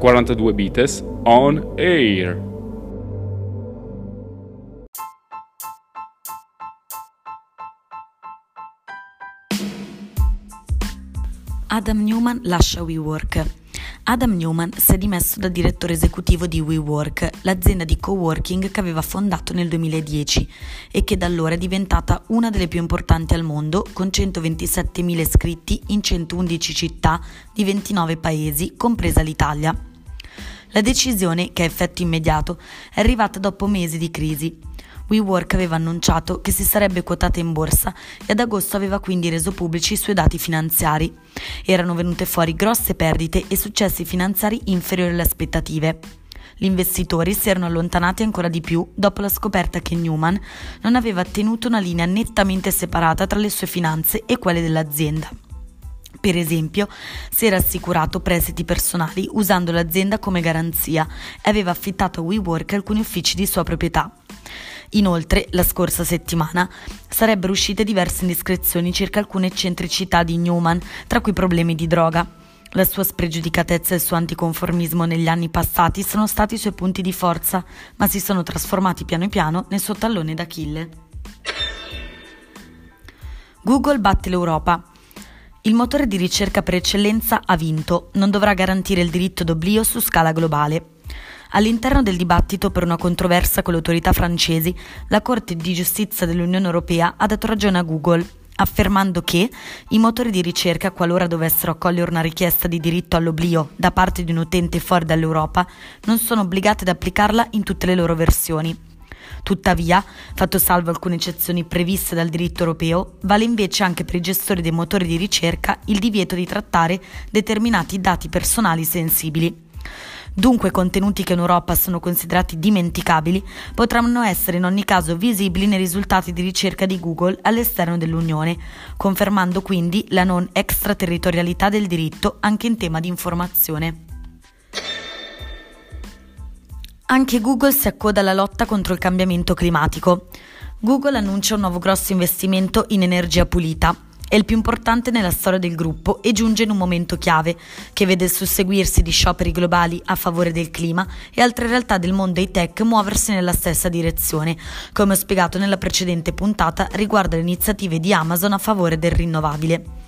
42 Bites on Air. Adam Newman lascia WeWork. Adam Newman si è dimesso da direttore esecutivo di WeWork, l'azienda di coworking che aveva fondato nel 2010 e che da allora è diventata una delle più importanti al mondo, con 127.000 iscritti in 111 città di 29 paesi, compresa l'Italia. La decisione, che ha effetto immediato, è arrivata dopo mesi di crisi. WeWork aveva annunciato che si sarebbe quotata in borsa e ad agosto aveva quindi reso pubblici i suoi dati finanziari. Erano venute fuori grosse perdite e successi finanziari inferiori alle aspettative. Gli investitori si erano allontanati ancora di più dopo la scoperta che Newman non aveva tenuto una linea nettamente separata tra le sue finanze e quelle dell'azienda. Per esempio, si era assicurato prestiti personali usando l'azienda come garanzia e aveva affittato a WeWork alcuni uffici di sua proprietà. Inoltre, la scorsa settimana sarebbero uscite diverse indiscrezioni circa alcune eccentricità di Newman, tra cui problemi di droga. La sua spregiudicatezza e il suo anticonformismo negli anni passati sono stati i suoi punti di forza, ma si sono trasformati piano piano nel suo tallone d'Achille. Google batte l'Europa. Il motore di ricerca per eccellenza ha vinto, non dovrà garantire il diritto d'oblio su scala globale. All'interno del dibattito per una controversia con le autorità francesi, la Corte di giustizia dell'Unione Europea ha dato ragione a Google, affermando che i motori di ricerca, qualora dovessero accogliere una richiesta di diritto all'oblio da parte di un utente fuori dall'Europa, non sono obbligati ad applicarla in tutte le loro versioni. Tuttavia, fatto salvo alcune eccezioni previste dal diritto europeo, vale invece anche per i gestori dei motori di ricerca il divieto di trattare determinati dati personali sensibili. Dunque contenuti che in Europa sono considerati dimenticabili potranno essere in ogni caso visibili nei risultati di ricerca di Google all'esterno dell'Unione, confermando quindi la non extraterritorialità del diritto anche in tema di informazione. Anche Google si accoda alla lotta contro il cambiamento climatico. Google annuncia un nuovo grosso investimento in energia pulita, è il più importante nella storia del gruppo e giunge in un momento chiave, che vede il susseguirsi di scioperi globali a favore del clima e altre realtà del mondo dei tech muoversi nella stessa direzione, come ho spiegato nella precedente puntata riguardo alle iniziative di Amazon a favore del rinnovabile.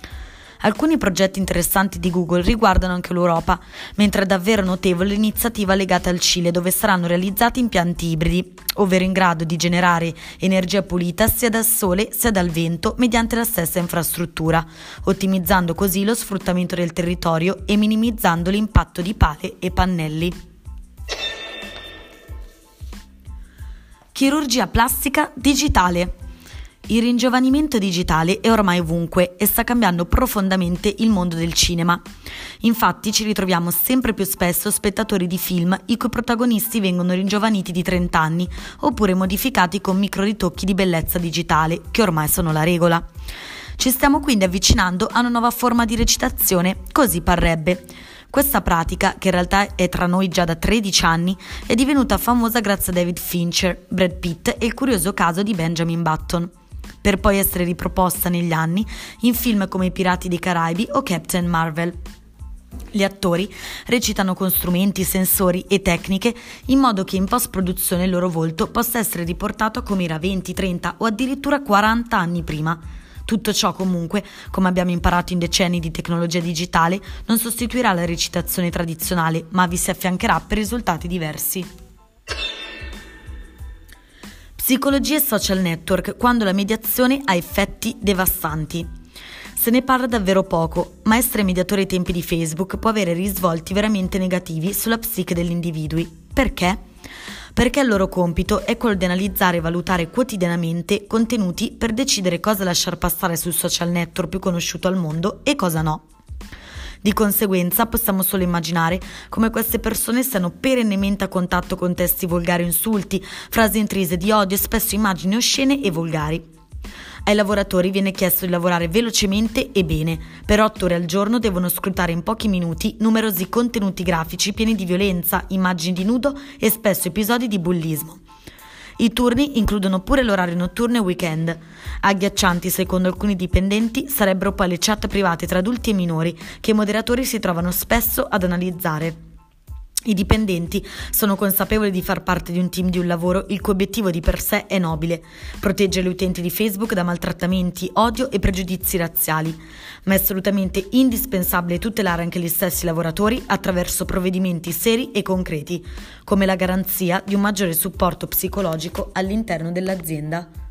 Alcuni progetti interessanti di Google riguardano anche l'Europa, mentre è davvero notevole l'iniziativa legata al Cile dove saranno realizzati impianti ibridi, ovvero in grado di generare energia pulita sia dal sole sia dal vento mediante la stessa infrastruttura, ottimizzando così lo sfruttamento del territorio e minimizzando l'impatto di pale e pannelli. Chirurgia plastica digitale. Il ringiovanimento digitale è ormai ovunque e sta cambiando profondamente il mondo del cinema. Infatti ci ritroviamo sempre più spesso spettatori di film i cui protagonisti vengono ringiovaniti di 30 anni oppure modificati con micro ritocchi di bellezza digitale, che ormai sono la regola. Ci stiamo quindi avvicinando a una nuova forma di recitazione, così parrebbe. Questa pratica, che in realtà è tra noi già da 13 anni, è divenuta famosa grazie a David Fincher, Brad Pitt e il curioso caso di Benjamin Button per poi essere riproposta negli anni in film come I Pirati dei Caraibi o Captain Marvel. Gli attori recitano con strumenti, sensori e tecniche in modo che in post-produzione il loro volto possa essere riportato come era 20, 30 o addirittura 40 anni prima. Tutto ciò comunque, come abbiamo imparato in decenni di tecnologia digitale, non sostituirà la recitazione tradizionale, ma vi si affiancherà per risultati diversi. Psicologia e social network quando la mediazione ha effetti devastanti. Se ne parla davvero poco, ma essere mediatore ai tempi di Facebook può avere risvolti veramente negativi sulla psiche degli individui. Perché? Perché il loro compito è quello di analizzare e valutare quotidianamente contenuti per decidere cosa lasciar passare sul social network più conosciuto al mondo e cosa no. Di conseguenza possiamo solo immaginare come queste persone siano perennemente a contatto con testi volgari o insulti, frasi intrise di odio e spesso immagini oscene e volgari. Ai lavoratori viene chiesto di lavorare velocemente e bene. Per otto ore al giorno devono scrutare in pochi minuti numerosi contenuti grafici pieni di violenza, immagini di nudo e spesso episodi di bullismo. I turni includono pure l'orario notturno e weekend. Agghiaccianti, secondo alcuni dipendenti, sarebbero poi le chat private tra adulti e minori che i moderatori si trovano spesso ad analizzare. I dipendenti sono consapevoli di far parte di un team di un lavoro il cui obiettivo di per sé è nobile, proteggere gli utenti di Facebook da maltrattamenti, odio e pregiudizi razziali, ma è assolutamente indispensabile tutelare anche gli stessi lavoratori attraverso provvedimenti seri e concreti, come la garanzia di un maggiore supporto psicologico all'interno dell'azienda.